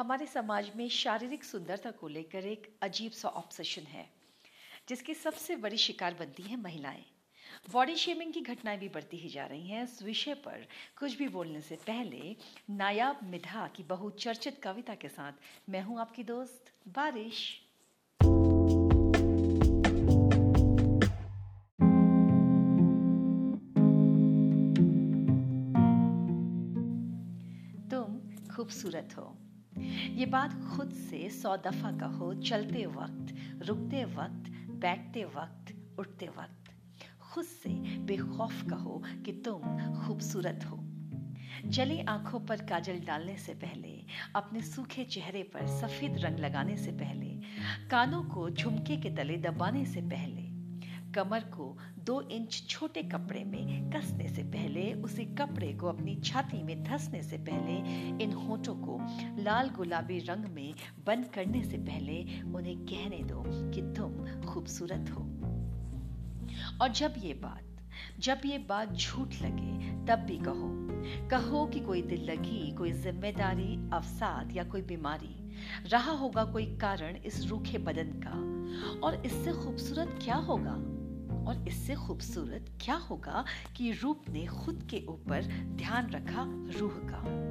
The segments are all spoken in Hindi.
हमारे समाज में शारीरिक सुंदरता को लेकर एक अजीब सा ऑब्सेशन है, जिसकी सबसे बड़ी शिकार बनती हैं महिलाएँ। बॉडी शेमिंग की घटनाएँ भी बढ़ती ही जा रही हैं। इस विषय पर कुछ भी बोलने से पहले नायाब मिधा की बहुचर्चित कविता के साथ मैं हूँ आपकी दोस्त बारिश। खूबसूरत हो। ये बात खुद से सौ दफ़ा कहो, चलते वक्त, रुकते वक्त, बैठते वक्त, उठते वक्त। खुद से बेखौफ कहो कि तुम खूबसूरत हो। जली आँखों पर काजल डालने से पहले, अपने सूखे चेहरे पर सफ़ेद रंग लगाने से पहले, कानों को झुमके के तले दबाने से पहले कमर को दो इंच छोटे कपड़े में कसने से पहले, उसी कपड़े को अपनी छाती में धसने से पहले, इन होठों को लाल गुलाबी रंग में बंद करने से पहले उन्हें कहने दो कि तुम खूबसूरत हो। और जब ये बात, जब ये बात झूठ लगे, तब भी कहो। कहो कि कोई दिल लगी, कोई ज़िम्मेदारी, अवसाद या कोई बीमारी। रहा होगा कोई कारण इस रूखे बदन का। और इससे खूबसूरत क्या होगा? और इससे खूबसूरत क्या होगा कि रूप ने खुद के ऊपर ध्यान रखा रूह का।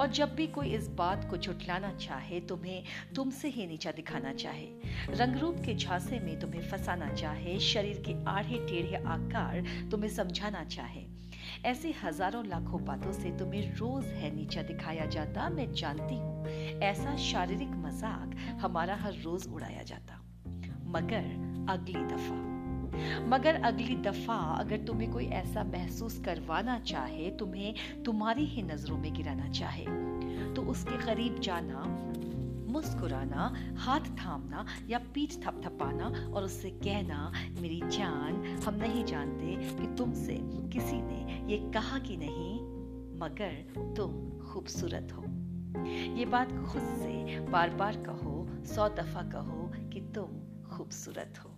और जब भी कोई इस बात को झुटलाना चाहे, तुम्हें तुमसे ही नीचा दिखाना चाहे रंग रूप के झांसे में तुम्हें फंसाना चाहे, शरीर के आढ़े टेढ़े आकार तुम्हें समझाना चाहे, ऐसी हज़ारों लाखों बातों से तुम्हें रोज है नीचा दिखाया जाता, मैं जानती हूँ, ऐसा शारीरिक मज़ाक हमारा हर रोज उड़ाया जाता। मगर अगली दफ़ा। मगर अगली दफ़ा अगर तुम्हें कोई ऐसा महसूस करवाना चाहे, तुम्हें तुम्हारी ही नज़रों में गिराना चाहे तो उसके करीब जाना, मुस्कुराना, हाथ थामना या पीठ थपथपाना और उससे कहना, मेरी जान, हम नहीं जानते कि तुमसे किसी ने ये कहा कि नहीं, मगर तुम खूबसूरत हो। ये बात खुद से बार बार कहो, सौ दफ़ा कहो कि तुम खूबसूरत हो।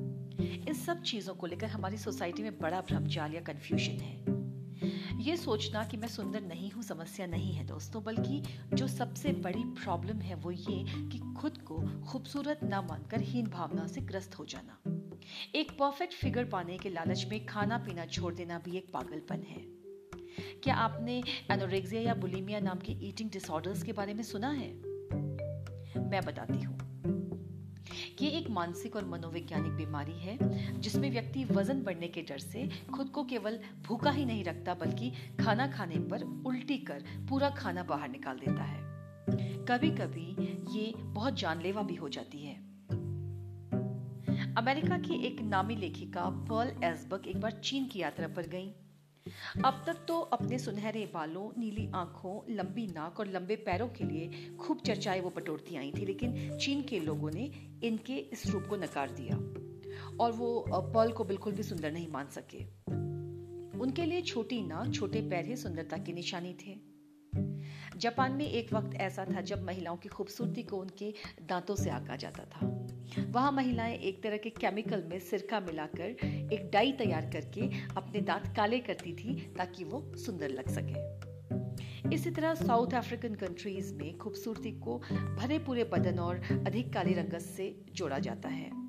इन सब चीज़ों को लेकर हमारी सोसाइटी में बड़ा भ्रमजाल या कंफ्यूजन है। ये सोचना कि मैं सुंदर नहीं हूँ, समस्या नहीं है दोस्तों, बल्कि जो सबसे बड़ी प्रॉब्लम है वो ये कि खुद को खूबसूरत ना मानकर हीन भावना से ग्रस्त हो जाना। एक परफेक्ट फिगर पाने के लालच में खाना पीना छोड़ देना भी एक पागलपन है। क्या आपने एनोरेक्सिया या बुलिमिया नाम के ईटिंग डिसऑर्डर्स के बारे में सुना है? मैं बताती हूँ। ये एक मानसिक और मनोवैज्ञानिक बीमारी है, जिसमें व्यक्ति वज़न बढ़ने के डर से खुद को केवल भूखा ही नहीं रखता, बल्कि खाना खाने पर उल्टी कर पूरा खाना बाहर निकाल देता है। कभी कभी ये बहुत जानलेवा भी हो जाती है। अमेरिका की एक नामी लेखिका पर्ल एसबर्ग एक बार चीन की यात्रा पर गई। अब तक तो अपने सुनहरे बालों, नीली आँखों, लंबी नाक और लंबे पैरों के लिए खूब चर्चाएँ वो बटोरती आई थी, लेकिन चीन के लोगों ने इनके इस रूप को नकार दिया। और वो पर्ल को बिल्कुल भी सुंदर नहीं मान सके। उनके लिए छोटी नाक, छोटे पैर ही सुंदरता की निशानी थे। जापान में एक वक्त ऐसा था जब महिलाओं की खूबसूरती को उनके दांतों से आका जाता था। वहाँ महिलाएँ एक तरह के केमिकल में सिरका मिलाकर एक डाई तैयार करके अपने दांत काले करती थी ताकि वो सुंदर लग सके। इसी तरह साउथ अफ्रीकन कंट्रीज़ में खूबसूरती को भरे पूरे बदन और अधिक काले रंगत से जोड़ा जाता है।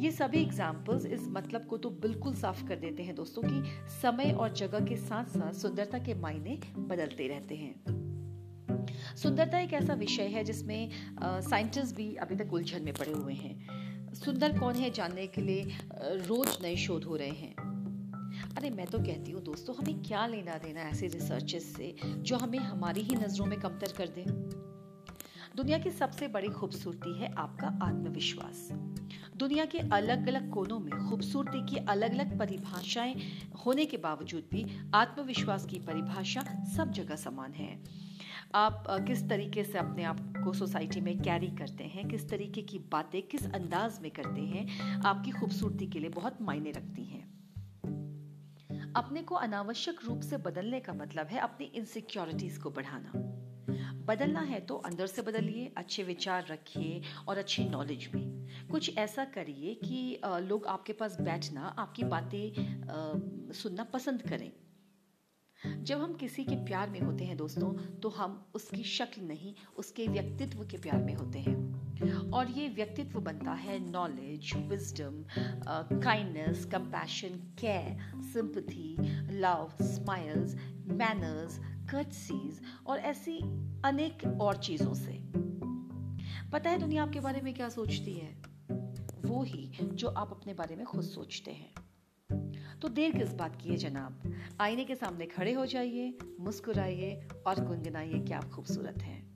ये सभी एग्जाम्पल्स इस मतलब को तो बिल्कुल साफ़ कर देते हैं दोस्तों कि समय और जगह के साथ साथ सुंदरता के मायने बदलते रहते हैं। सुंदरता एक ऐसा विषय है जिसमें साइंटिस्ट भी अभी तक उलझन में पड़े हुए हैं। सुंदर कौन है जानने के लिए रोज नए शोध हो रहे हैं। अरे, मैं तो कहती हूँ दोस्तों, हमें क्या लेना देना ऐसे रिसर्चेस से जो हमें हमारी ही नज़रों में कमतर कर दे? दुनिया की सबसे बड़ी खूबसूरती है आपका आत्मविश्वास। दुनिया के अलग अलग कोनों में खूबसूरती की अलग अलग परिभाषाएँ होने के बावजूद भी आत्मविश्वास की परिभाषा सब जगह समान है। आप किस तरीके से अपने आप को सोसाइटी में कैरी करते हैं, किस तरीके की बातें किस अंदाज में करते हैं, आपकी खूबसूरती के लिए बहुत मायने रखती हैं। अपने को अनावश्यक रूप से बदलने का मतलब है अपनी इनसिक्योरिटीज को बढ़ाना। बदलना है तो अंदर से बदलिए, अच्छे विचार रखिए और अच्छी नॉलेज भी। कुछ ऐसा करिए कि लोग आपके पास बैठना, आपकी बातें सुनना पसंद करें। जब हम किसी के प्यार में होते हैं दोस्तों तो हम उसकी शक्ल नहीं, उसके व्यक्तित्व के प्यार में होते हैं। और ये व्यक्तित्व बनता है knowledge wisdom kindness compassion care sympathy love smiles manners courtesies और ऐसी अनेक और चीज़ों से। पता है दुनिया आपके बारे में क्या सोचती है? वो ही जो आप अपने बारे में खुद सोचते हैं। तो देर किस बात की है जनाब? आईने के सामने खड़े हो जाइए, मुस्कुराइए और गुनगुनाइए कि आप खूबसूरत हैं।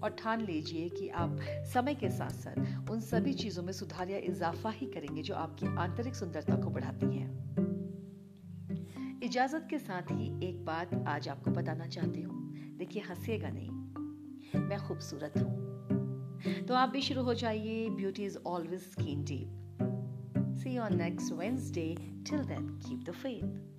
और ठान लीजिए कि आप समय के साथ साथ उन सभी चीज़ों में सुधार या इजाफा ही करेंगे जो आपकी आंतरिक सुंदरता को बढ़ाती हैं। इजाज़त के साथ ही एक बात आज आपको बताना चाहती हूँ। देखिए, हंसिएगा नहीं। मैं खूबसूरत हूँ। तो आप भी शुरू हो जाइए। Beauty is always skin deep see on next Wednesday till then keep the faith.